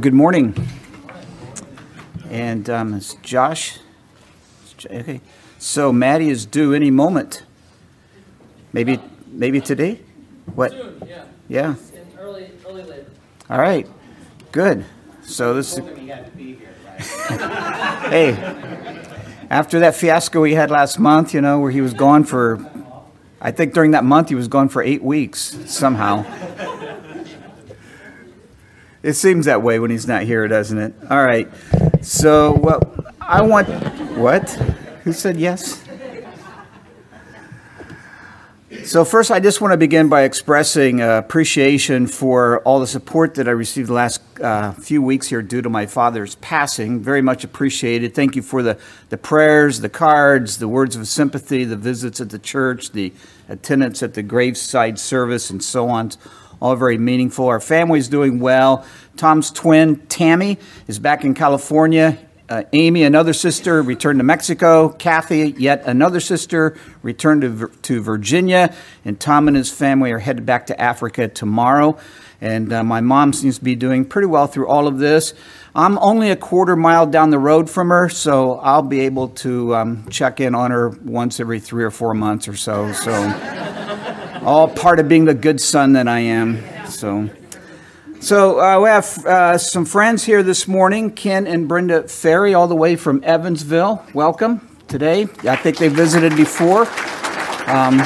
Good morning. And um, it's Josh. Okay. So Maddie is due any moment. Maybe, maybe today. What? Soon, yeah. Yeah. In early, early labor. All right. Good. So this. is... hey. After that fiasco we had last month, you know, where he was gone for, I think during that month he was gone for eight weeks somehow. It seems that way when he's not here, doesn't it? All right. So, well, I want. What? Who said yes? So, first, I just want to begin by expressing uh, appreciation for all the support that I received the last uh, few weeks here due to my father's passing. Very much appreciated. Thank you for the, the prayers, the cards, the words of sympathy, the visits at the church, the attendance at the graveside service, and so on. All very meaningful. Our family's doing well. Tom's twin, Tammy, is back in California. Uh, Amy, another sister, returned to Mexico. Kathy, yet another sister, returned to, to Virginia. And Tom and his family are headed back to Africa tomorrow. And uh, my mom seems to be doing pretty well through all of this. I'm only a quarter mile down the road from her, so I'll be able to um, check in on her once every three or four months or so. So, all part of being the good son that I am. So. So uh, we have uh, some friends here this morning, Ken and Brenda Ferry, all the way from Evansville. Welcome today. I think they visited before. Um,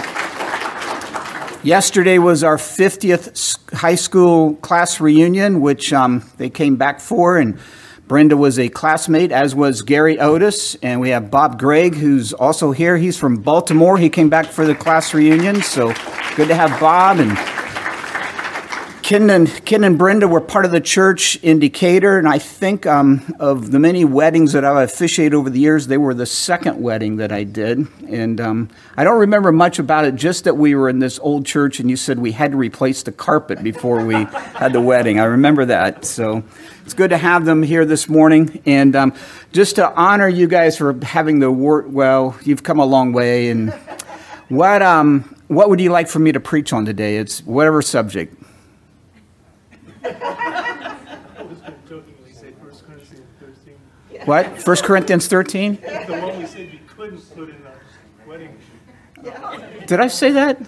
yesterday was our 50th high school class reunion, which um, they came back for, and Brenda was a classmate, as was Gary Otis, and we have Bob Gregg, who's also here. He's from Baltimore. He came back for the class reunion, so good to have Bob and Ken and, Ken and Brenda were part of the church in Decatur, and I think um, of the many weddings that I've officiated over the years, they were the second wedding that I did. And um, I don't remember much about it, just that we were in this old church and you said we had to replace the carpet before we had the wedding. I remember that. So it's good to have them here this morning. And um, just to honor you guys for having the word, well, you've come a long way. And what, um, what would you like for me to preach on today? It's whatever subject. What? 1 Corinthians 13? The one we said you couldn't put in a wedding. Did I say that?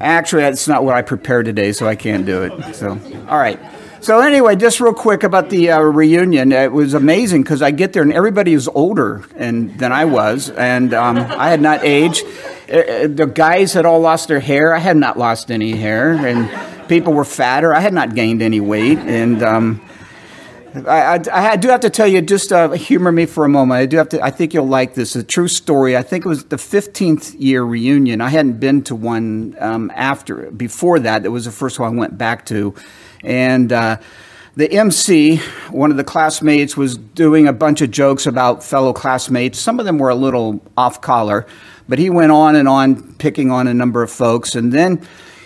Actually, that's not what I prepared today, so I can't do it. So, all right. So anyway, just real quick about the uh, reunion. It was amazing because I get there and everybody is older and, than I was, and um, I had not aged. Uh, uh, the guys had all lost their hair. I had not lost any hair, and people were fatter. I had not gained any weight, and um, I, I, I, do have to tell you, just uh, humor me for a moment. I do have to. I think you'll like this. A true story. I think it was the 15th year reunion. I hadn't been to one um, after before that. It was the first one I went back to, and. Uh, the MC, one of the classmates, was doing a bunch of jokes about fellow classmates. Some of them were a little off collar, but he went on and on picking on a number of folks. And then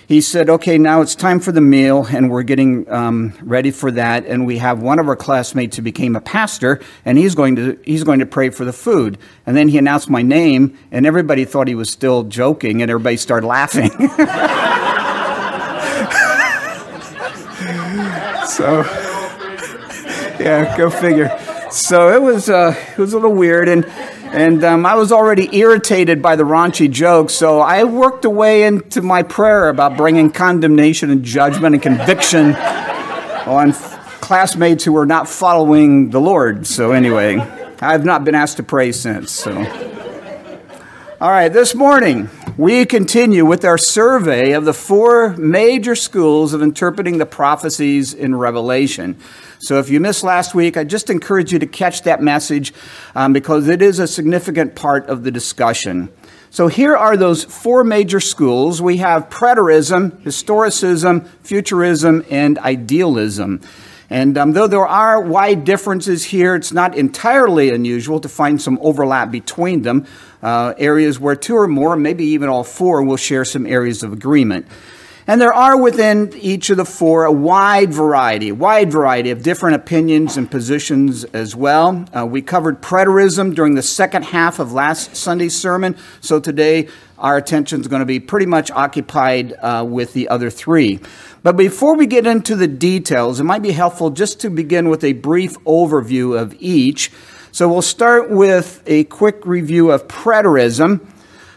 he said, okay, now it's time for the meal, and we're getting um, ready for that. And we have one of our classmates who became a pastor, and he's going to he's going to pray for the food. And then he announced my name, and everybody thought he was still joking, and everybody started laughing. so, yeah, go figure. So it was uh, it was a little weird, and and um, I was already irritated by the raunchy jokes, so I worked away into my prayer about bringing condemnation and judgment and conviction on classmates who were not following the Lord. So, anyway, I've not been asked to pray since. So. All right, this morning we continue with our survey of the four major schools of interpreting the prophecies in Revelation. So if you missed last week, I just encourage you to catch that message um, because it is a significant part of the discussion. So here are those four major schools. We have preterism, historicism, futurism, and idealism. And um, though there are wide differences here, it's not entirely unusual to find some overlap between them, uh, areas where two or more, maybe even all four, will share some areas of agreement. And there are within each of the four a wide variety, wide variety of different opinions and positions as well. Uh, we covered preterism during the second half of last Sunday's sermon, so today our attention is going to be pretty much occupied uh, with the other three. But before we get into the details, it might be helpful just to begin with a brief overview of each. So we'll start with a quick review of preterism.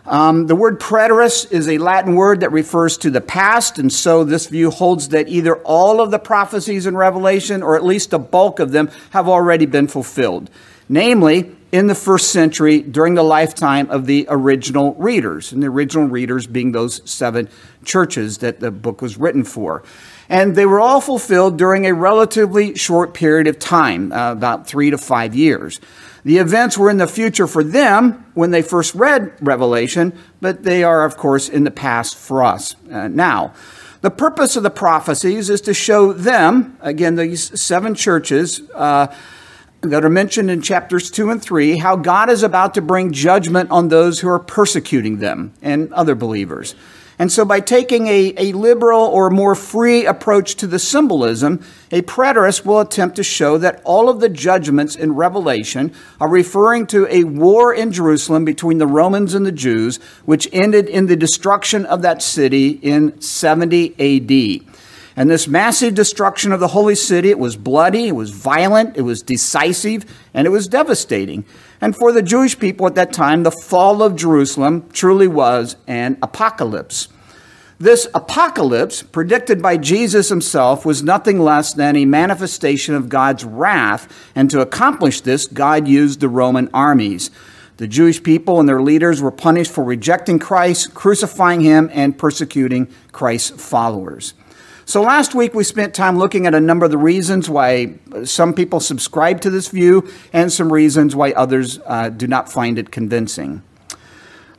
Um, the word preterist is a Latin word that refers to the past, and so this view holds that either all of the prophecies in Revelation, or at least a bulk of them, have already been fulfilled. Namely, in the first century during the lifetime of the original readers, and the original readers being those seven churches that the book was written for. And they were all fulfilled during a relatively short period of time, uh, about three to five years. The events were in the future for them when they first read Revelation, but they are, of course, in the past for us uh, now. The purpose of the prophecies is to show them, again, these seven churches uh, that are mentioned in chapters 2 and 3, how God is about to bring judgment on those who are persecuting them and other believers. And so, by taking a, a liberal or more free approach to the symbolism, a preterist will attempt to show that all of the judgments in Revelation are referring to a war in Jerusalem between the Romans and the Jews, which ended in the destruction of that city in 70 AD. And this massive destruction of the holy city, it was bloody, it was violent, it was decisive, and it was devastating. And for the Jewish people at that time, the fall of Jerusalem truly was an apocalypse. This apocalypse, predicted by Jesus himself, was nothing less than a manifestation of God's wrath. And to accomplish this, God used the Roman armies. The Jewish people and their leaders were punished for rejecting Christ, crucifying him, and persecuting Christ's followers. So last week we spent time looking at a number of the reasons why some people subscribe to this view and some reasons why others uh, do not find it convincing.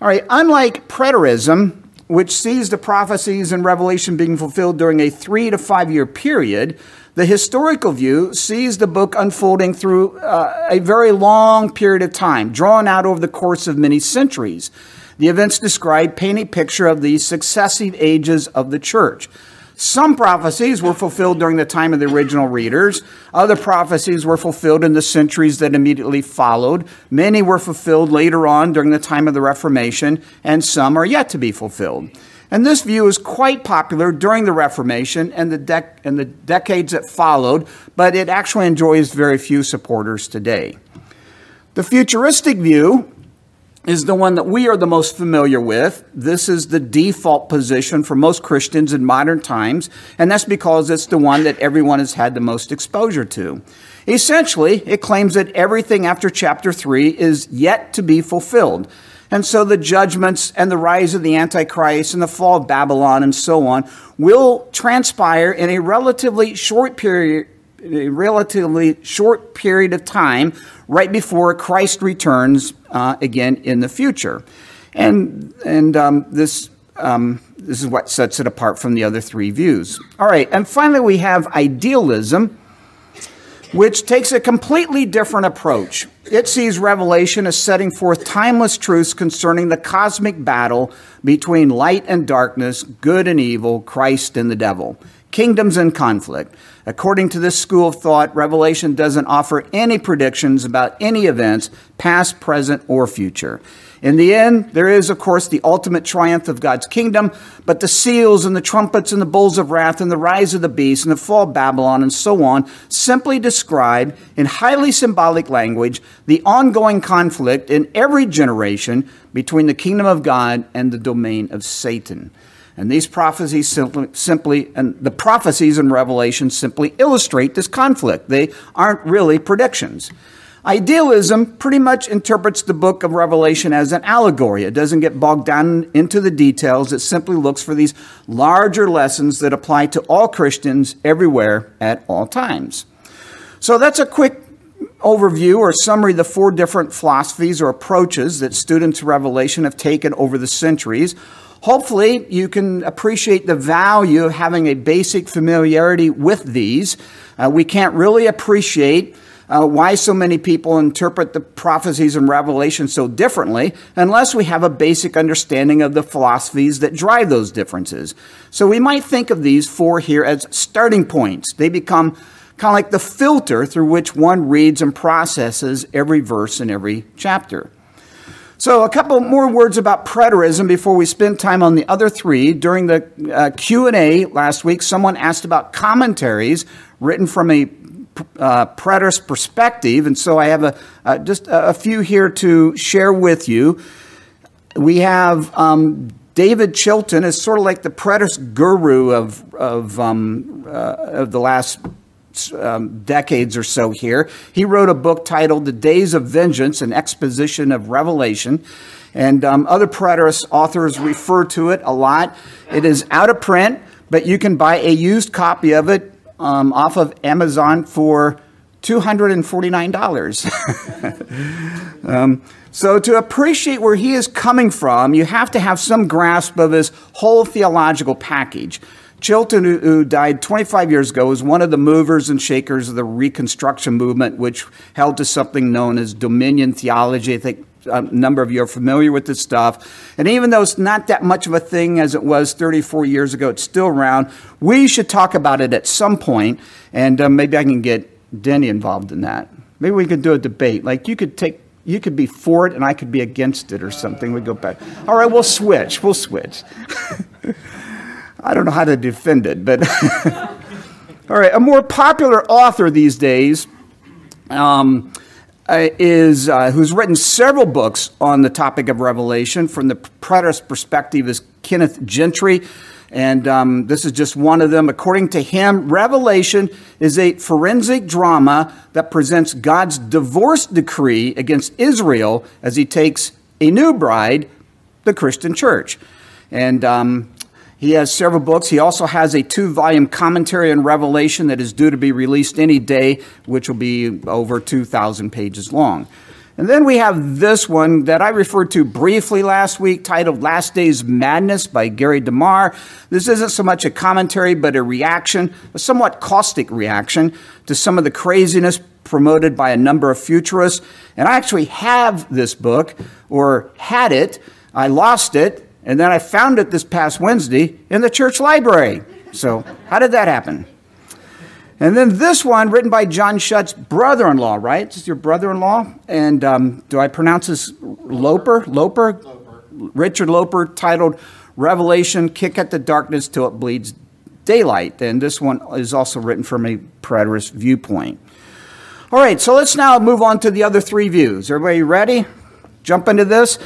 All right, unlike preterism, which sees the prophecies in Revelation being fulfilled during a three to five year period, the historical view sees the book unfolding through uh, a very long period of time, drawn out over the course of many centuries. The events described paint a picture of the successive ages of the church. Some prophecies were fulfilled during the time of the original readers. Other prophecies were fulfilled in the centuries that immediately followed. Many were fulfilled later on during the time of the Reformation, and some are yet to be fulfilled. And this view is quite popular during the Reformation and the, dec- and the decades that followed, but it actually enjoys very few supporters today. The futuristic view is the one that we are the most familiar with. This is the default position for most Christians in modern times, and that's because it's the one that everyone has had the most exposure to. Essentially, it claims that everything after chapter 3 is yet to be fulfilled. And so the judgments and the rise of the Antichrist and the fall of Babylon and so on will transpire in a relatively short period relatively short period of time right before Christ returns uh, again in the future. And, and um, this, um, this is what sets it apart from the other three views. All right, and finally we have idealism, which takes a completely different approach. It sees Revelation as setting forth timeless truths concerning the cosmic battle between light and darkness, good and evil, Christ and the devil kingdoms in conflict. According to this school of thought, Revelation doesn't offer any predictions about any events, past, present, or future. In the end, there is, of course, the ultimate triumph of God's kingdom, but the seals and the trumpets and the bowls of wrath and the rise of the beast and the fall of Babylon and so on simply describe, in highly symbolic language, the ongoing conflict in every generation between the kingdom of God and the domain of Satan. And these prophecies simply, simply, and the prophecies in Revelation simply illustrate this conflict. They aren't really predictions. Idealism pretty much interprets the book of Revelation as an allegory. It doesn't get bogged down into the details. It simply looks for these larger lessons that apply to all Christians everywhere at all times. So that's a quick overview or summary of the four different philosophies or approaches that students of Revelation have taken over the centuries. Hopefully, you can appreciate the value of having a basic familiarity with these. Uh, we can't really appreciate uh, why so many people interpret the prophecies and Revelation so differently unless we have a basic understanding of the philosophies that drive those differences. So we might think of these four here as starting points. They become kind of like the filter through which one reads and processes every verse in every chapter. So a couple more words about preterism before we spend time on the other three. During the uh, Q&A last week, someone asked about commentaries written from a uh, preterist perspective, and so I have a, uh, just a few here to share with you. We have um, David Chilton is sort of like the preterist guru of of, um, uh, of the last um, decades or so here. He wrote a book titled The Days of Vengeance, an exposition of Revelation. And um, other preterist authors refer to it a lot. It is out of print, but you can buy a used copy of it um, off of Amazon for $249. um, so, to appreciate where he is coming from, you have to have some grasp of his whole theological package. Chilton, who died 25 years ago, was one of the movers and shakers of the Reconstruction movement, which held to something known as dominion theology. I think a number of you are familiar with this stuff. And even though it's not that much of a thing as it was 34 years ago, it's still around. We should talk about it at some point, and uh, maybe I can get Denny involved in that. Maybe we could do a debate. Like you could take, you could be for it, and I could be against it, or something. We go back. All right, we'll switch. We'll switch. I don't know how to defend it, but all right. A more popular author these days um, uh, is uh, who's written several books on the topic of Revelation from the preterist perspective is Kenneth Gentry. And um, this is just one of them. According to him, Revelation is a forensic drama that presents God's divorce decree against Israel as he takes a new bride, the Christian church. And um, he has several books. He also has a two volume commentary on Revelation that is due to be released any day, which will be over 2,000 pages long. And then we have this one that I referred to briefly last week, titled Last Days Madness by Gary DeMar. This isn't so much a commentary, but a reaction, a somewhat caustic reaction to some of the craziness promoted by a number of futurists. And I actually have this book, or had it. I lost it and then I found it this past Wednesday in the church library. So, how did that happen? And then this one, written by John Shutt's brother in law, right? This is your brother in law. And um, do I pronounce this Loper? Loper? Loper? Richard Loper, titled Revelation Kick at the Darkness Till It Bleeds Daylight. And this one is also written from a preterist viewpoint. All right, so let's now move on to the other three views. Everybody ready? Jump into this?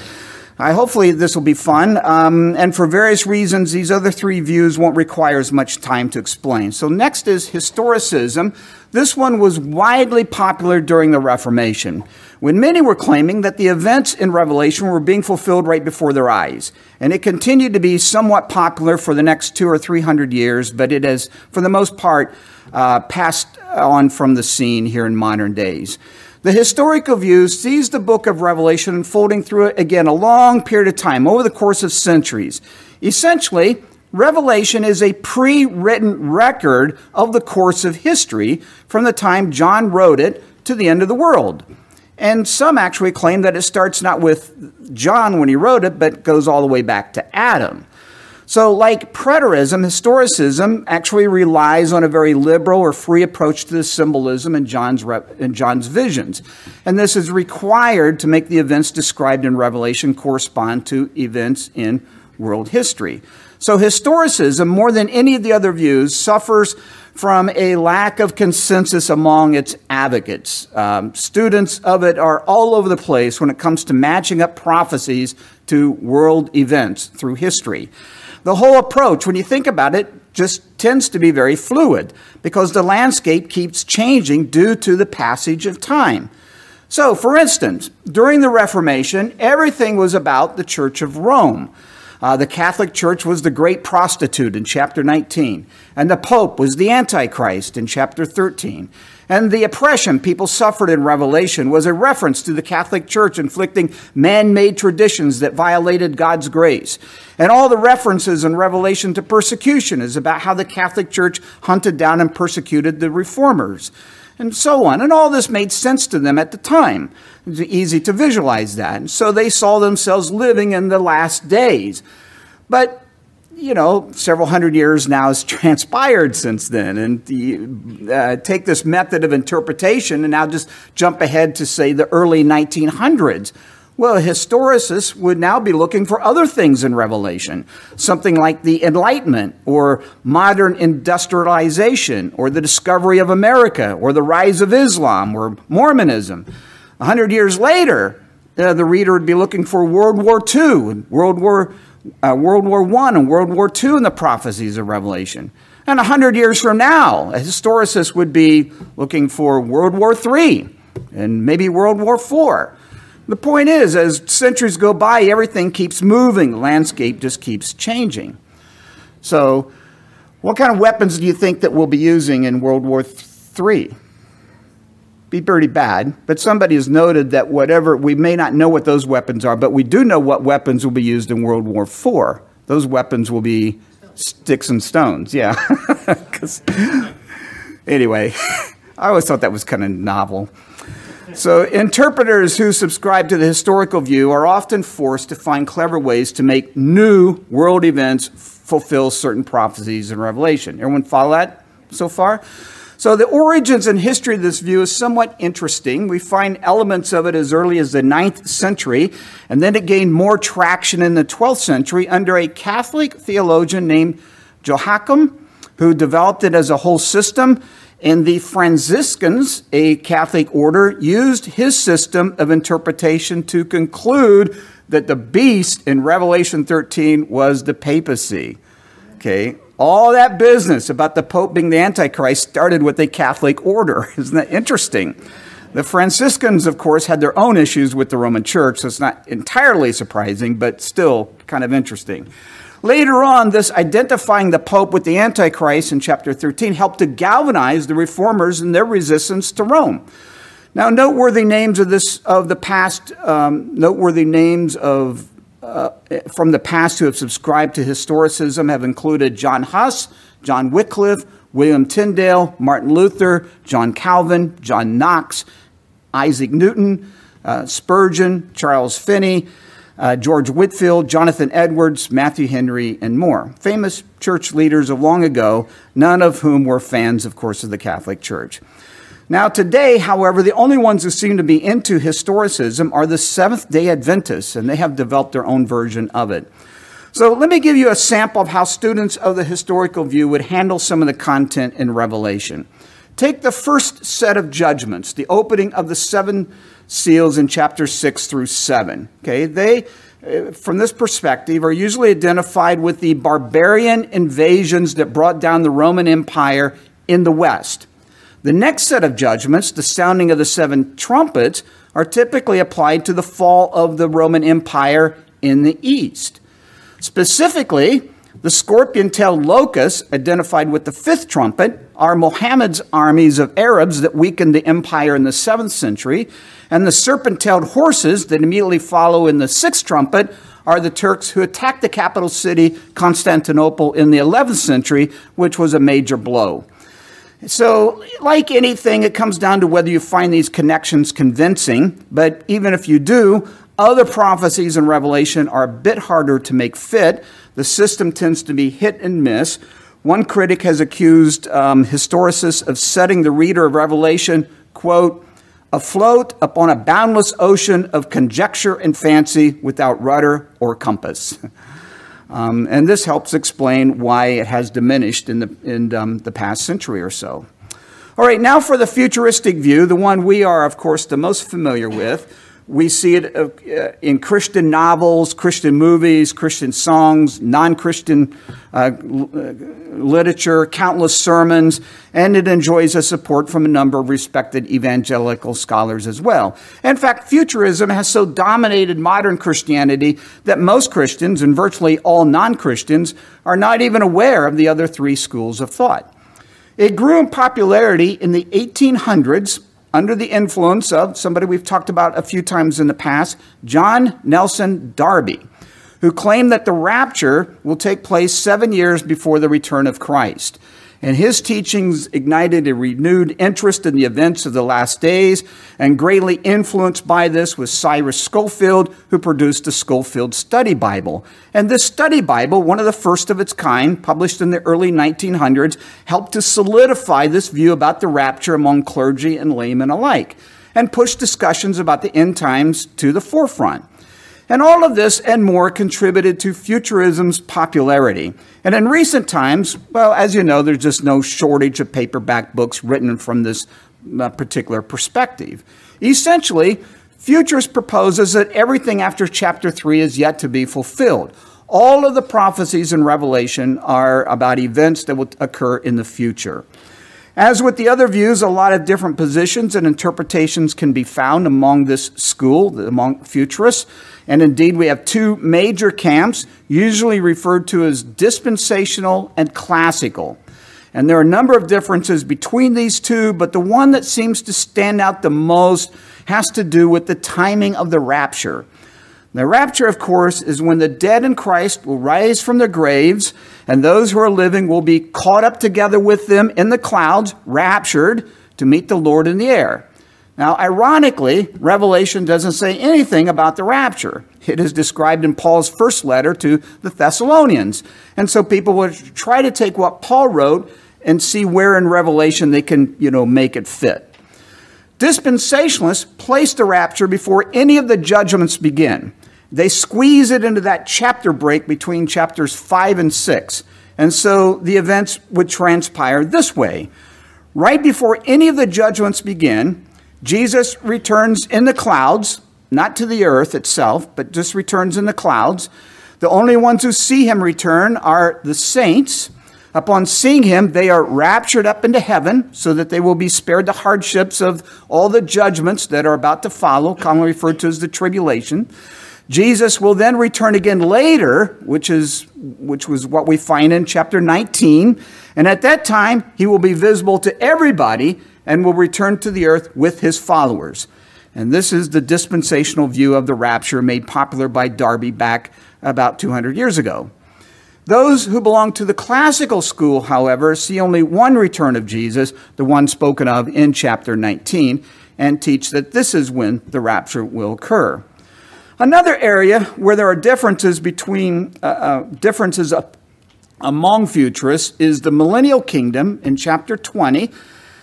I hopefully this will be fun. Um, and for various reasons, these other three views won't require as much time to explain. So next is historicism. This one was widely popular during the Reformation, when many were claiming that the events in Revelation were being fulfilled right before their eyes. And it continued to be somewhat popular for the next two or three hundred years, but it has, for the most part, uh, passed on from the scene here in modern days. The historical view sees the book of Revelation unfolding through, it again, a long period of time, over the course of centuries. Essentially, Revelation is a pre written record of the course of history from the time John wrote it to the end of the world. And some actually claim that it starts not with John when he wrote it, but goes all the way back to Adam. So, like preterism, historicism actually relies on a very liberal or free approach to the symbolism in John's, in John's visions. And this is required to make the events described in Revelation correspond to events in world history. So, historicism, more than any of the other views, suffers from a lack of consensus among its advocates. Um, students of it are all over the place when it comes to matching up prophecies to world events through history. The whole approach, when you think about it, just tends to be very fluid because the landscape keeps changing due to the passage of time. So, for instance, during the Reformation, everything was about the Church of Rome. Uh, the Catholic Church was the great prostitute in chapter 19, and the Pope was the Antichrist in chapter 13. And the oppression people suffered in Revelation was a reference to the Catholic Church inflicting man made traditions that violated God's grace. And all the references in Revelation to persecution is about how the Catholic Church hunted down and persecuted the reformers. and so on. And all this made sense to them at the time. It was easy to visualize that. And so they saw themselves living in the last days. But you know, several hundred years now has transpired since then. And uh, take this method of interpretation and now just jump ahead to, say, the early 1900s. Well, a historicist would now be looking for other things in Revelation, something like the Enlightenment or modern industrialization or the discovery of America or the rise of Islam or Mormonism. A hundred years later, uh, the reader would be looking for World War II, and World War uh, World War I and World War II in the prophecies of Revelation. And a hundred years from now, a historicist would be looking for World War III and maybe World War IV. The point is, as centuries go by, everything keeps moving. The landscape just keeps changing. So, what kind of weapons do you think that we'll be using in World War III? Be pretty bad. But somebody has noted that whatever, we may not know what those weapons are, but we do know what weapons will be used in World War IV. Those weapons will be sticks and stones, yeah. anyway, I always thought that was kind of novel. So, interpreters who subscribe to the historical view are often forced to find clever ways to make new world events fulfill certain prophecies in Revelation. Everyone follow that so far? So, the origins and history of this view is somewhat interesting. We find elements of it as early as the 9th century, and then it gained more traction in the 12th century under a Catholic theologian named Joachim, who developed it as a whole system. And the Franciscans, a Catholic order, used his system of interpretation to conclude that the beast in Revelation 13 was the papacy. Okay, all that business about the Pope being the Antichrist started with a Catholic order. Isn't that interesting? The Franciscans, of course, had their own issues with the Roman Church, so it's not entirely surprising, but still kind of interesting. Later on, this identifying the Pope with the Antichrist in chapter 13 helped to galvanize the reformers in their resistance to Rome. Now, noteworthy names of this of the past, um, noteworthy names of uh, from the past who have subscribed to historicism have included John Huss, John Wycliffe, William Tyndale, Martin Luther, John Calvin, John Knox, Isaac Newton, uh, Spurgeon, Charles Finney, uh, George Whitefield, Jonathan Edwards, Matthew Henry, and more. Famous church leaders of long ago, none of whom were fans, of course, of the Catholic Church. Now, today, however, the only ones who seem to be into historicism are the Seventh day Adventists, and they have developed their own version of it. So, let me give you a sample of how students of the historical view would handle some of the content in Revelation. Take the first set of judgments, the opening of the seven seals in chapter 6 through 7. Okay, they, uh, from this perspective, are usually identified with the barbarian invasions that brought down the Roman Empire in the West. The next set of judgments, the sounding of the seven trumpets, are typically applied to the fall of the Roman Empire in the east. Specifically, the scorpion tailed locusts, identified with the fifth trumpet, are Muhammad's armies of Arabs that weakened the empire in the seventh century, and the serpent tailed horses that immediately follow in the sixth trumpet are the Turks who attacked the capital city, Constantinople, in the 11th century, which was a major blow. So, like anything, it comes down to whether you find these connections convincing. But even if you do, other prophecies in Revelation are a bit harder to make fit. The system tends to be hit and miss. One critic has accused um, historicists of setting the reader of Revelation, quote, afloat upon a boundless ocean of conjecture and fancy without rudder or compass. Um, and this helps explain why it has diminished in, the, in um, the past century or so. All right, now for the futuristic view, the one we are, of course, the most familiar with. We see it uh, in Christian novels, Christian movies, Christian songs, non Christian uh, literature, countless sermons, and it enjoys a support from a number of respected evangelical scholars as well. In fact, futurism has so dominated modern Christianity that most Christians and virtually all non Christians are not even aware of the other three schools of thought. It grew in popularity in the 1800s under the influence of somebody we've talked about a few times in the past, John Nelson Darby, who claimed that the rapture will take place seven years before the return of Christ. And his teachings ignited a renewed interest in the events of the last days, and greatly influenced by this was Cyrus Scofield, who produced the Scofield Study Bible. And this study Bible, one of the first of its kind, published in the early 1900s, helped to solidify this view about the rapture among clergy and laymen alike, and pushed discussions about the end times to the forefront. And all of this and more contributed to futurism's popularity. And in recent times, well, as you know, there's just no shortage of paperback books written from this uh, particular perspective. Essentially, Futurist proposes that everything after chapter 3 is yet to be fulfilled. All of the prophecies in Revelation are about events that will occur in the future. As with the other views, a lot of different positions and interpretations can be found among this school, among futurists. And indeed, we have two major camps, usually referred to as dispensational and classical. And there are a number of differences between these two, but the one that seems to stand out the most has to do with the timing of the rapture. The rapture, of course, is when the dead in Christ will rise from their graves, and those who are living will be caught up together with them in the clouds, raptured, to meet the Lord in the air. Now, ironically, Revelation doesn't say anything about the rapture. It is described in Paul's first letter to the Thessalonians. And so people would try to take what Paul wrote and see where in Revelation they can, you know, make it fit. Dispensationalists place the rapture before any of the judgments begin. They squeeze it into that chapter break between chapters 5 and 6. And so the events would transpire this way. Right before any of the judgments begin, Jesus returns in the clouds, not to the earth itself, but just returns in the clouds. The only ones who see him return are the saints. Upon seeing him, they are raptured up into heaven so that they will be spared the hardships of all the judgments that are about to follow, commonly referred to as the tribulation. Jesus will then return again later, which is which was what we find in chapter 19, and at that time he will be visible to everybody and will return to the earth with his followers. And this is the dispensational view of the rapture made popular by Darby back about 200 years ago. Those who belong to the classical school, however, see only one return of Jesus, the one spoken of in chapter 19, and teach that this is when the rapture will occur. Another area where there are differences between uh, uh, differences among futurists is the millennial kingdom in chapter 20.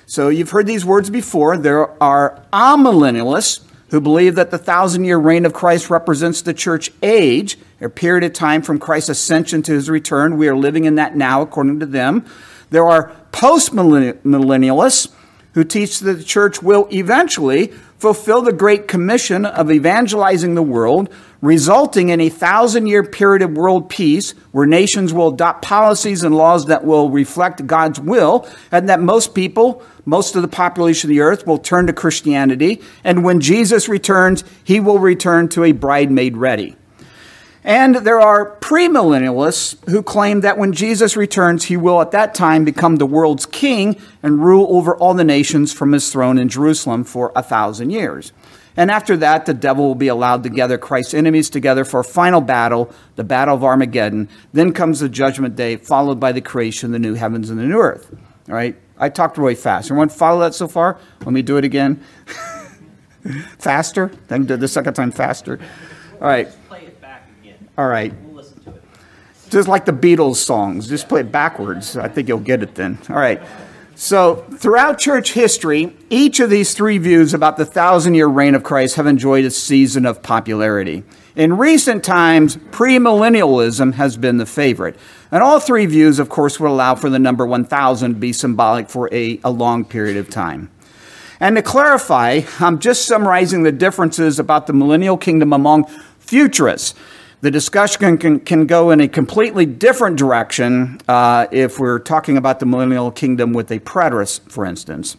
So you've heard these words before. There are amillennialists who believe that the thousand year reign of Christ represents the church age, a period of time from Christ's ascension to his return. We are living in that now, according to them. There are postmillennialists who teach that the church will eventually fulfill the Great Commission of evangelizing the world, resulting in a thousand year period of world peace where nations will adopt policies and laws that will reflect God's will, and that most people, most of the population of the earth, will turn to Christianity. And when Jesus returns, he will return to a bride made ready. And there are premillennialists who claim that when Jesus returns, he will at that time become the world's king and rule over all the nations from his throne in Jerusalem for a thousand years. And after that, the devil will be allowed to gather Christ's enemies together for a final battle, the battle of Armageddon. Then comes the judgment day, followed by the creation of the new heavens and the new earth. All right? I talked really fast. Everyone follow that so far? Let me do it again. faster? Then do the second time faster. All right. All right. We'll listen to it. Just like the Beatles songs, just play it backwards. I think you'll get it then. All right. So, throughout church history, each of these three views about the thousand year reign of Christ have enjoyed a season of popularity. In recent times, premillennialism has been the favorite. And all three views, of course, would allow for the number 1000 to be symbolic for a, a long period of time. And to clarify, I'm just summarizing the differences about the millennial kingdom among futurists. The discussion can, can go in a completely different direction uh, if we're talking about the millennial kingdom with a preterist, for instance.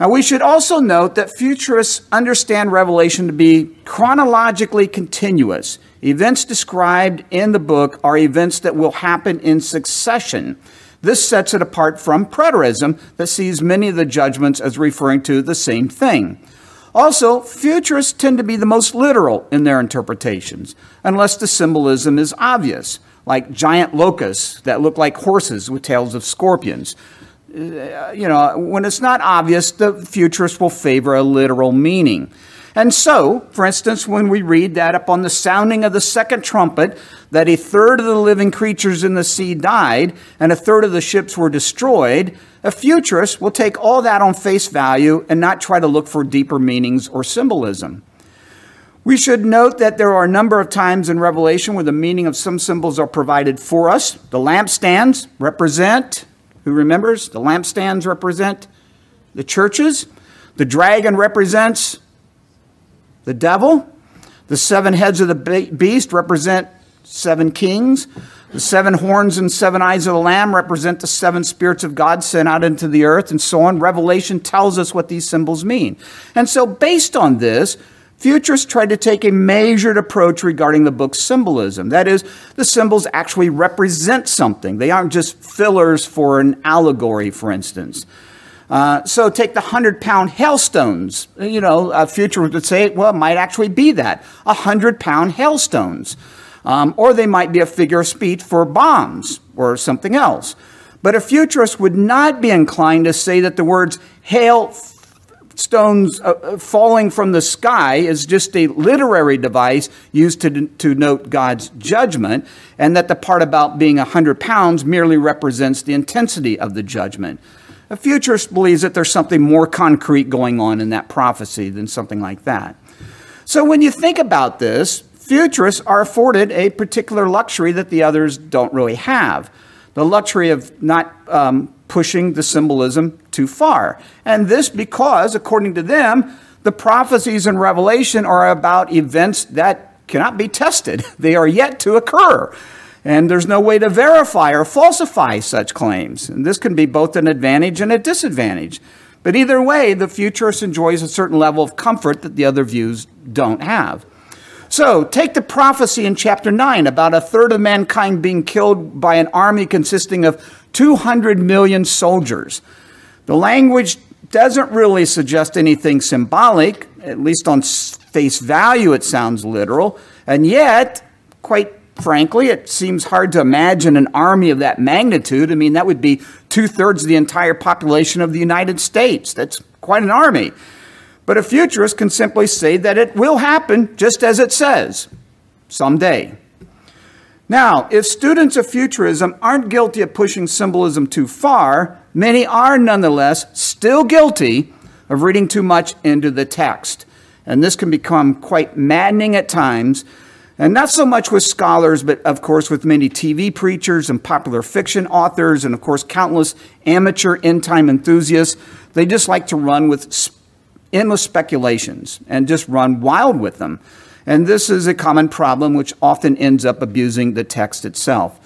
Now, we should also note that futurists understand Revelation to be chronologically continuous. Events described in the book are events that will happen in succession. This sets it apart from preterism that sees many of the judgments as referring to the same thing. Also, futurists tend to be the most literal in their interpretations, unless the symbolism is obvious. like giant locusts that look like horses with tails of scorpions. Uh, you know, when it's not obvious, the futurists will favor a literal meaning. And so, for instance, when we read that upon the sounding of the second trumpet, that a third of the living creatures in the sea died and a third of the ships were destroyed, a futurist will take all that on face value and not try to look for deeper meanings or symbolism. We should note that there are a number of times in Revelation where the meaning of some symbols are provided for us. The lampstands represent, who remembers? The lampstands represent the churches. The dragon represents the devil. The seven heads of the beast represent seven kings. The seven horns and seven eyes of the Lamb represent the seven spirits of God sent out into the earth, and so on. Revelation tells us what these symbols mean. And so, based on this, Futurists tried to take a measured approach regarding the book's symbolism. That is, the symbols actually represent something. They aren't just fillers for an allegory, for instance. Uh, so take the 100 pound hailstones. You know, a futurist would say, well, it might actually be that 100 pound hailstones. Um, or they might be a figure of speech for bombs or something else. But a futurist would not be inclined to say that the words hail stones uh, uh, falling from the sky is just a literary device used to, to note God's judgment, and that the part about being 100 pounds merely represents the intensity of the judgment. A futurist believes that there's something more concrete going on in that prophecy than something like that. So when you think about this, futurists are afforded a particular luxury that the others don't really have the luxury of not um, pushing the symbolism too far. And this because, according to them, the prophecies in Revelation are about events that cannot be tested, they are yet to occur. And there's no way to verify or falsify such claims. And this can be both an advantage and a disadvantage. But either way, the futurist enjoys a certain level of comfort that the other views don't have. So, take the prophecy in chapter 9 about a third of mankind being killed by an army consisting of 200 million soldiers. The language doesn't really suggest anything symbolic, at least on face value, it sounds literal. And yet, quite frankly, it seems hard to imagine an army of that magnitude. I mean, that would be two thirds of the entire population of the United States. That's quite an army. But a futurist can simply say that it will happen just as it says, someday. Now, if students of futurism aren't guilty of pushing symbolism too far, many are nonetheless still guilty of reading too much into the text. And this can become quite maddening at times, and not so much with scholars, but of course with many TV preachers and popular fiction authors, and of course countless amateur end time enthusiasts. They just like to run with endless speculations and just run wild with them. And this is a common problem which often ends up abusing the text itself.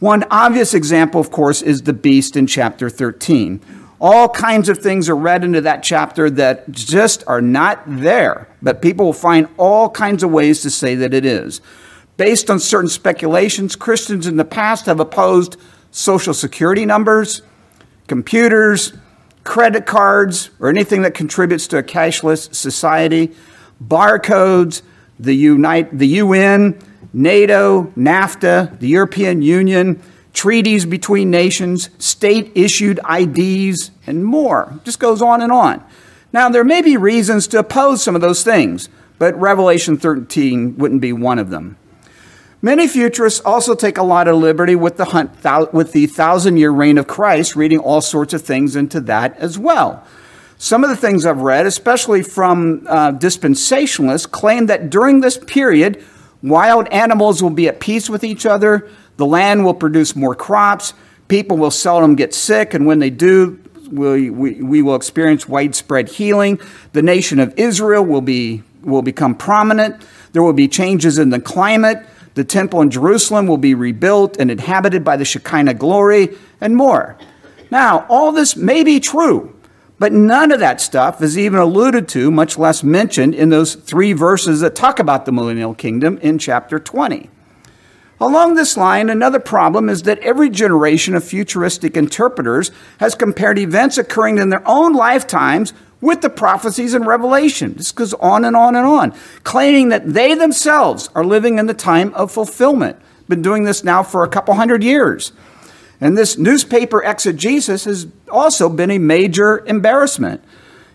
One obvious example, of course, is the beast in chapter 13. All kinds of things are read into that chapter that just are not there, but people will find all kinds of ways to say that it is. Based on certain speculations, Christians in the past have opposed social security numbers, computers, credit cards, or anything that contributes to a cashless society, barcodes, the, Unite, the UN, NATO, NAFTA, the European Union, treaties between nations, state issued IDs, and more. It just goes on and on. Now, there may be reasons to oppose some of those things, but Revelation 13 wouldn't be one of them. Many futurists also take a lot of liberty with the, hunt, with the thousand year reign of Christ, reading all sorts of things into that as well. Some of the things I've read, especially from uh, dispensationalists, claim that during this period, wild animals will be at peace with each other, the land will produce more crops, people will seldom get sick, and when they do, we, we, we will experience widespread healing. The nation of Israel will, be, will become prominent. There will be changes in the climate. The temple in Jerusalem will be rebuilt and inhabited by the Shekinah glory, and more. Now, all this may be true, but none of that stuff is even alluded to, much less mentioned, in those three verses that talk about the millennial kingdom in chapter 20. Along this line, another problem is that every generation of futuristic interpreters has compared events occurring in their own lifetimes with the prophecies in Revelation. This goes on and on and on, claiming that they themselves are living in the time of fulfillment. been doing this now for a couple hundred years. And this newspaper exegesis has also been a major embarrassment.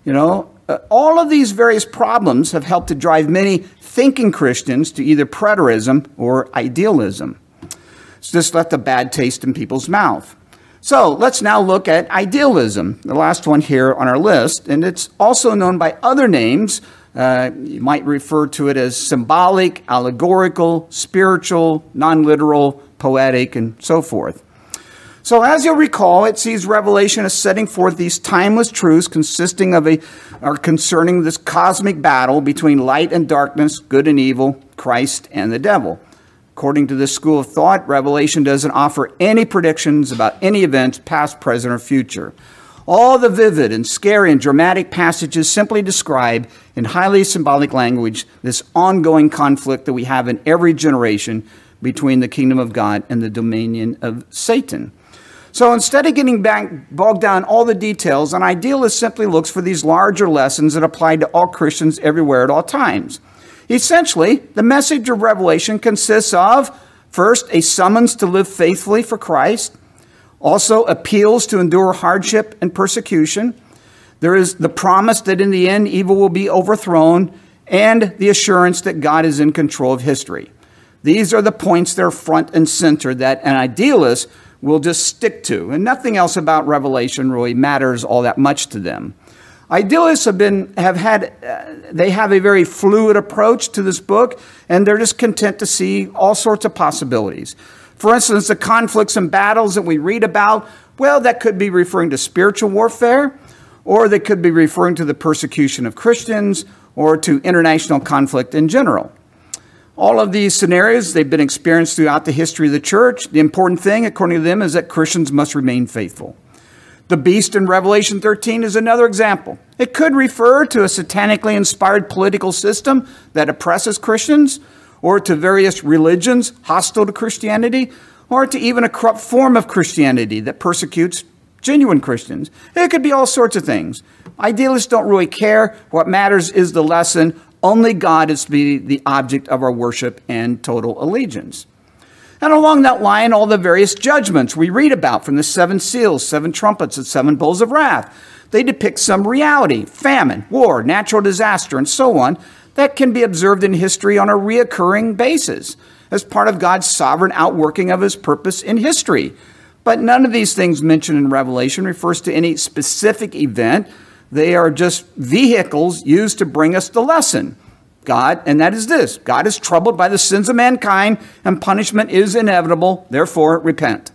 You know, uh, all of these various problems have helped to drive many thinking Christians to either preterism or idealism. It's just left a bad taste in people's mouth. So let's now look at idealism, the last one here on our list, and it's also known by other names. Uh, you might refer to it as symbolic, allegorical, spiritual, non literal, poetic, and so forth. So, as you'll recall, it sees Revelation as setting forth these timeless truths consisting of a, or concerning this cosmic battle between light and darkness, good and evil, Christ and the devil. According to this school of thought, Revelation doesn't offer any predictions about any events, past, present, or future. All the vivid and scary and dramatic passages simply describe, in highly symbolic language, this ongoing conflict that we have in every generation between the kingdom of God and the dominion of Satan. So instead of getting bogged down all the details, an idealist simply looks for these larger lessons that apply to all Christians everywhere at all times. Essentially, the message of Revelation consists of first, a summons to live faithfully for Christ, also, appeals to endure hardship and persecution. There is the promise that in the end, evil will be overthrown, and the assurance that God is in control of history. These are the points that are front and center that an idealist will just stick to. And nothing else about Revelation really matters all that much to them. Idealists have been have had uh, they have a very fluid approach to this book, and they're just content to see all sorts of possibilities. For instance, the conflicts and battles that we read about, well, that could be referring to spiritual warfare, or they could be referring to the persecution of Christians, or to international conflict in general. All of these scenarios, they've been experienced throughout the history of the church. The important thing, according to them, is that Christians must remain faithful. The beast in Revelation 13 is another example. It could refer to a satanically inspired political system that oppresses Christians, or to various religions hostile to Christianity, or to even a corrupt form of Christianity that persecutes genuine Christians. It could be all sorts of things. Idealists don't really care. What matters is the lesson only God is to be the object of our worship and total allegiance. And along that line, all the various judgments we read about from the seven seals, seven trumpets, and seven bowls of wrath. They depict some reality famine, war, natural disaster, and so on that can be observed in history on a reoccurring basis as part of God's sovereign outworking of his purpose in history. But none of these things mentioned in Revelation refers to any specific event they are just vehicles used to bring us the lesson. God, and that is this God is troubled by the sins of mankind, and punishment is inevitable. Therefore, repent.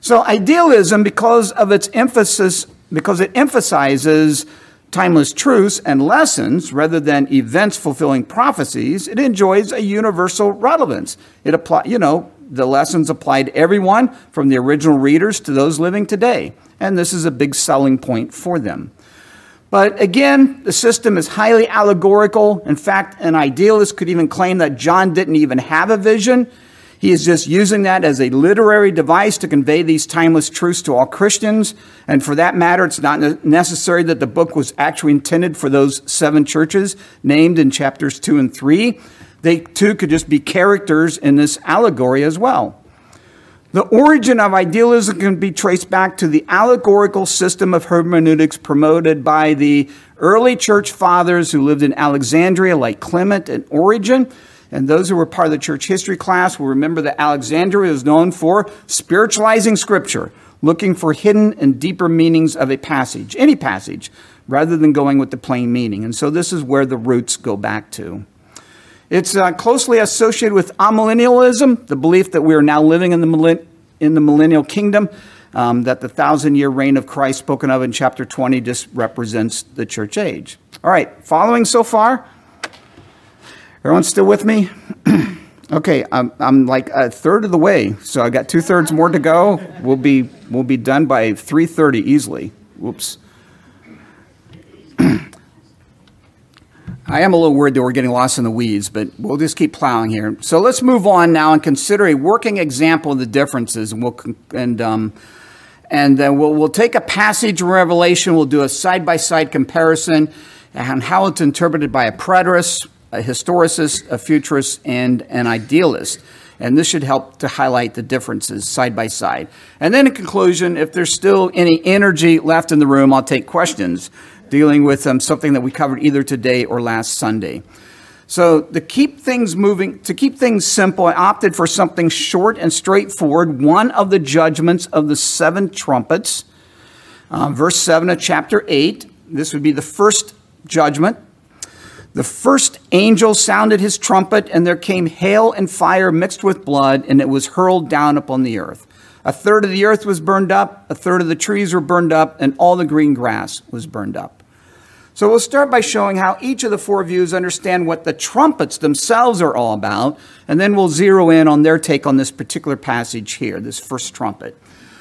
So, idealism, because of its emphasis, because it emphasizes timeless truths and lessons rather than events fulfilling prophecies, it enjoys a universal relevance. It apply, you know, the lessons apply to everyone from the original readers to those living today. And this is a big selling point for them. But again, the system is highly allegorical. In fact, an idealist could even claim that John didn't even have a vision. He is just using that as a literary device to convey these timeless truths to all Christians. And for that matter, it's not necessary that the book was actually intended for those seven churches named in chapters two and three. They too could just be characters in this allegory as well. The origin of idealism can be traced back to the allegorical system of hermeneutics promoted by the early church fathers who lived in Alexandria, like Clement and Origen. And those who were part of the church history class will remember that Alexandria is known for spiritualizing scripture, looking for hidden and deeper meanings of a passage, any passage, rather than going with the plain meaning. And so this is where the roots go back to. It's uh, closely associated with amillennialism, the belief that we are now living in the, in the millennial kingdom, um, that the thousand year reign of Christ spoken of in chapter 20 just represents the church age. All right, following so far? Everyone still with me? okay, I'm, I'm like a third of the way, so I got two thirds more to go. We'll be, we'll be done by 3.30 easily. Whoops. I am a little worried that we're getting lost in the weeds, but we'll just keep plowing here. So let's move on now and consider a working example of the differences, and we'll and um, and then we'll we'll take a passage in Revelation. We'll do a side by side comparison on how it's interpreted by a preterist, a historicist, a futurist, and an idealist. And this should help to highlight the differences side by side. And then in conclusion, if there's still any energy left in the room, I'll take questions dealing with um, something that we covered either today or last Sunday. So to keep things moving, to keep things simple, I opted for something short and straightforward. One of the judgments of the seven trumpets, um, verse 7 of chapter 8. This would be the first judgment. The first angel sounded his trumpet, and there came hail and fire mixed with blood, and it was hurled down upon the earth. A third of the earth was burned up, a third of the trees were burned up, and all the green grass was burned up. So we'll start by showing how each of the four views understand what the trumpets themselves are all about, and then we'll zero in on their take on this particular passage here, this first trumpet.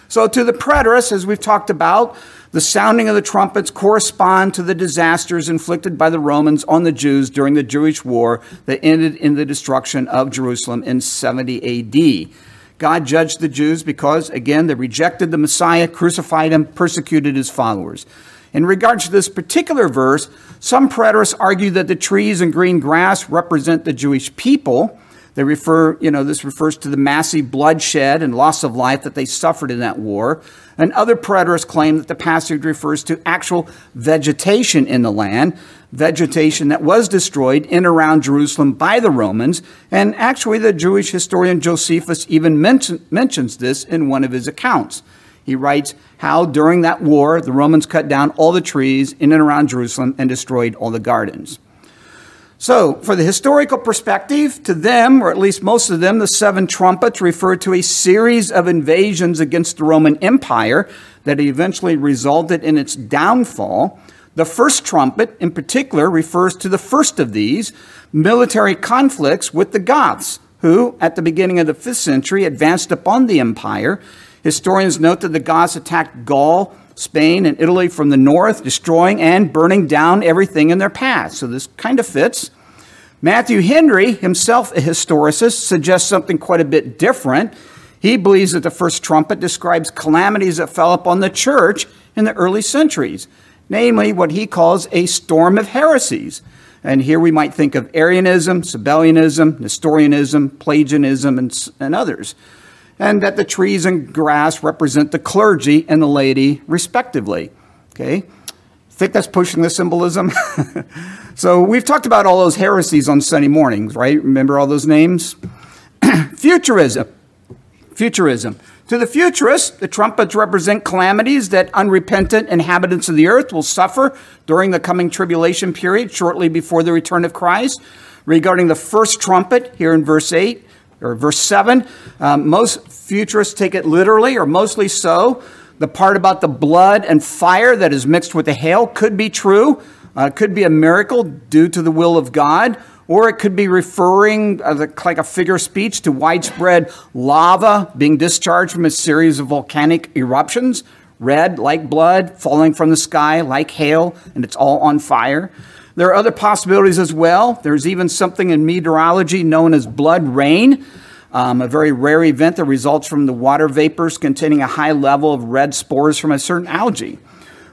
So to the preterists, as we've talked about, the sounding of the trumpets correspond to the disasters inflicted by the Romans on the Jews during the Jewish war that ended in the destruction of Jerusalem in 70 AD. God judged the Jews because, again, they rejected the Messiah, crucified him, persecuted his followers. In regards to this particular verse, some preterists argue that the trees and green grass represent the Jewish people they refer, you know, this refers to the massive bloodshed and loss of life that they suffered in that war. And other preterists claim that the passage refers to actual vegetation in the land, vegetation that was destroyed in and around Jerusalem by the Romans. And actually, the Jewish historian Josephus even mention, mentions this in one of his accounts. He writes how during that war, the Romans cut down all the trees in and around Jerusalem and destroyed all the gardens. So, for the historical perspective, to them, or at least most of them, the seven trumpets refer to a series of invasions against the Roman Empire that eventually resulted in its downfall. The first trumpet, in particular, refers to the first of these military conflicts with the Goths, who, at the beginning of the 5th century, advanced upon the empire. Historians note that the Goths attacked Gaul, Spain, and Italy from the north, destroying and burning down everything in their path. So this kind of fits. Matthew Henry, himself a historicist, suggests something quite a bit different. He believes that the first trumpet describes calamities that fell upon the church in the early centuries, namely what he calls a storm of heresies. And here we might think of Arianism, Sabellianism, Nestorianism, Pelagianism, and, and others and that the trees and grass represent the clergy and the laity, respectively. Okay? Think that's pushing the symbolism? so we've talked about all those heresies on Sunday mornings, right? Remember all those names? Futurism. Futurism. To the futurists, the trumpets represent calamities that unrepentant inhabitants of the earth will suffer during the coming tribulation period shortly before the return of Christ. Regarding the first trumpet, here in verse 8, or verse 7. Um, most futurists take it literally, or mostly so. The part about the blood and fire that is mixed with the hail could be true. Uh, it could be a miracle due to the will of God, or it could be referring uh, like a figure speech to widespread lava being discharged from a series of volcanic eruptions, red like blood, falling from the sky like hail, and it's all on fire. There are other possibilities as well. There's even something in meteorology known as blood rain, um, a very rare event that results from the water vapors containing a high level of red spores from a certain algae.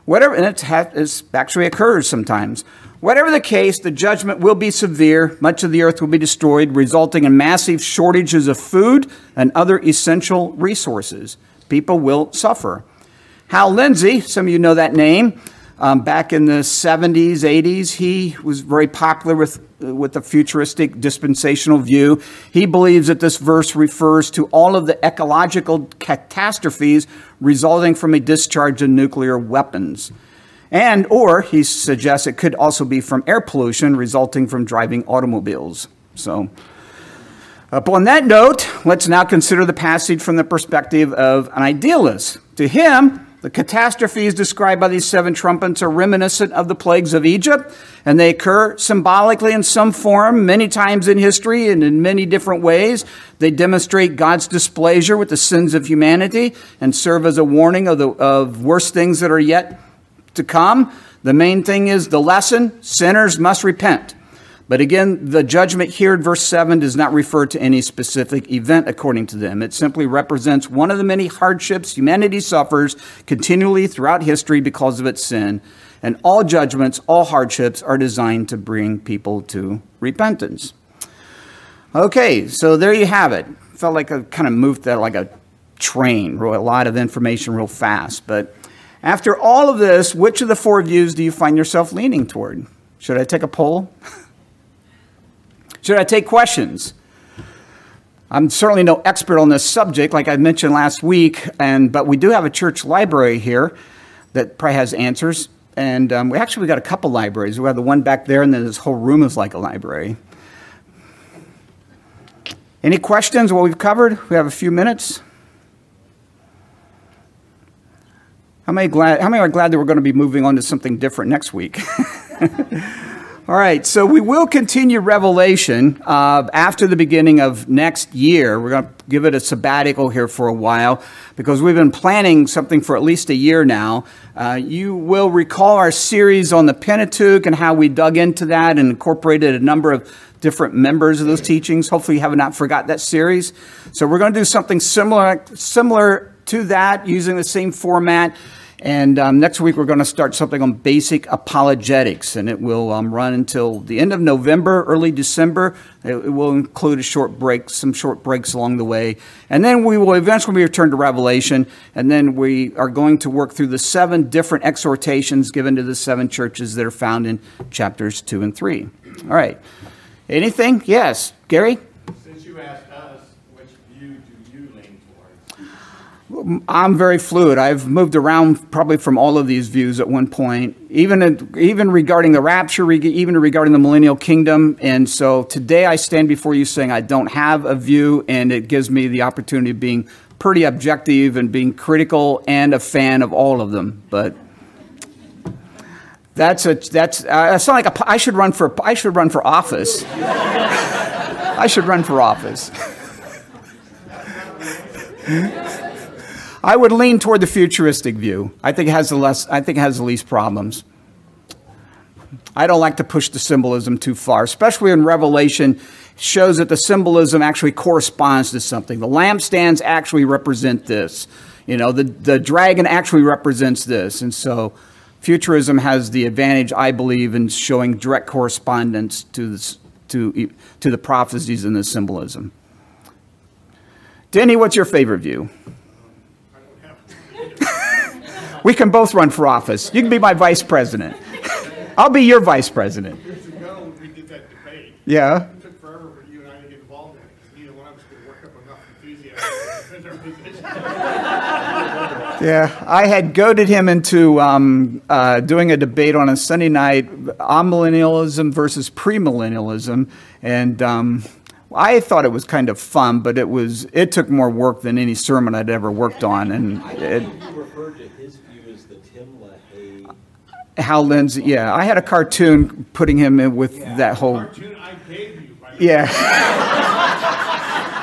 Whatever, and it has, actually occurs sometimes. Whatever the case, the judgment will be severe. Much of the earth will be destroyed, resulting in massive shortages of food and other essential resources. People will suffer. Hal Lindsey, some of you know that name, um, back in the 70s, 80s, he was very popular with, with the futuristic dispensational view. He believes that this verse refers to all of the ecological catastrophes resulting from a discharge of nuclear weapons. And, or he suggests it could also be from air pollution resulting from driving automobiles. So, upon that note, let's now consider the passage from the perspective of an idealist. To him, the catastrophes described by these seven trumpets are reminiscent of the plagues of Egypt, and they occur symbolically in some form many times in history and in many different ways. They demonstrate God's displeasure with the sins of humanity and serve as a warning of, the, of worse things that are yet to come. The main thing is the lesson sinners must repent. But again, the judgment here in verse 7 does not refer to any specific event according to them. It simply represents one of the many hardships humanity suffers continually throughout history because of its sin. And all judgments, all hardships are designed to bring people to repentance. Okay, so there you have it. felt like I kind of moved that like a train, a lot of information real fast. But after all of this, which of the four views do you find yourself leaning toward? Should I take a poll? Should I take questions? I'm certainly no expert on this subject, like I mentioned last week, and but we do have a church library here that probably has answers. And um, we actually we got a couple libraries. We have the one back there, and then this whole room is like a library. Any questions? What we've covered? We have a few minutes. How many, glad, how many are glad that we're going to be moving on to something different next week? All right, so we will continue Revelation uh, after the beginning of next year. We're going to give it a sabbatical here for a while because we've been planning something for at least a year now. Uh, you will recall our series on the Pentateuch and how we dug into that and incorporated a number of different members of those teachings. Hopefully, you have not forgot that series. So we're going to do something similar, similar to that using the same format. And um, next week, we're going to start something on basic apologetics, and it will um, run until the end of November, early December. It, it, will include a short break, some short breaks along the way. And then we will eventually return to Revelation, and then we are going to work through the seven different exhortations given to the seven churches that are found in chapters 2 and 3. All right. Anything? Yes. Gary? Since you asked I'm very fluid. I've moved around probably from all of these views at one point, even even regarding the rapture, even regarding the millennial kingdom. And so today I stand before you saying I don't have a view, and it gives me the opportunity of being pretty objective and being critical and a fan of all of them. But that's a that's uh, not like a, I should run for I should run for office. I should run for office. I would lean toward the futuristic view. I think it has the less. I think it has the least problems. I don't like to push the symbolism too far, especially in Revelation shows that the symbolism actually corresponds to something. The lampstands actually represent this. You know, the, the dragon actually represents this. And so futurism has the advantage, I believe, in showing direct correspondence to, this, to, to the prophecies and the symbolism. Denny, what's your favorite view? We can both run for office. You can be my vice president. I'll be your vice president. Years ago, we did that debate. Yeah. It took forever for you and I to get involved in it because neither one of us could work up enough enthusiasm to defend our position. Yeah, I had goaded him into um, uh, doing a debate on a Sunday night on millennialism versus premillennialism, and um, I thought it was kind of fun, but it was it took more work than any sermon I'd ever worked on, and it, Hal Lindsey, yeah. I had a cartoon putting him in with yeah. that whole. Cartoon I gave you. yeah.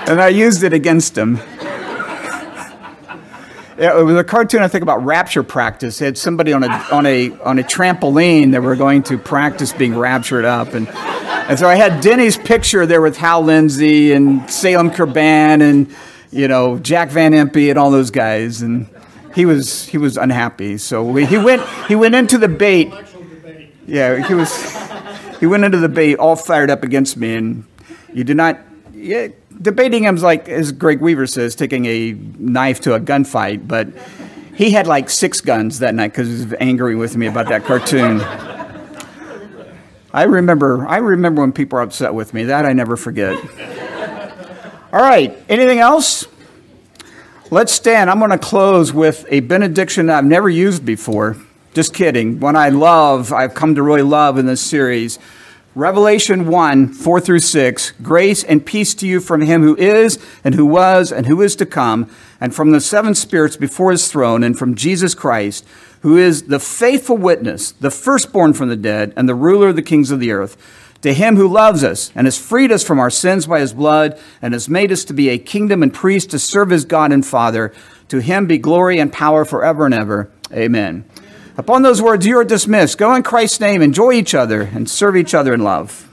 and I used it against him. Yeah, it was a cartoon I think about rapture practice. It had somebody on a on a on a trampoline that were going to practice being raptured up, and and so I had Denny's picture there with Hal Lindsey and Salem Kirban and you know Jack Van Impe and all those guys, and he was he was unhappy. So we, he went he went into the bait. Yeah, he was he went into the bait all fired up against me, and you did not. Yeah, debating him's like, as Greg Weaver says, taking a knife to a gunfight. But he had like six guns that night because he was angry with me about that cartoon. I remember I remember when people are upset with me. That I never forget. All right. Anything else? Let's stand. I'm going to close with a benediction I've never used before. Just kidding. One I love, I've come to really love in this series. Revelation 1, 4 through 6. Grace and peace to you from him who is, and who was, and who is to come, and from the seven spirits before his throne, and from Jesus Christ, who is the faithful witness, the firstborn from the dead, and the ruler of the kings of the earth to him who loves us and has freed us from our sins by his blood and has made us to be a kingdom and priest to serve his God and Father. To him be glory and power forever and ever. Amen. Upon those words, you are dismissed. Go in Christ's name, enjoy each other, and serve each other in love.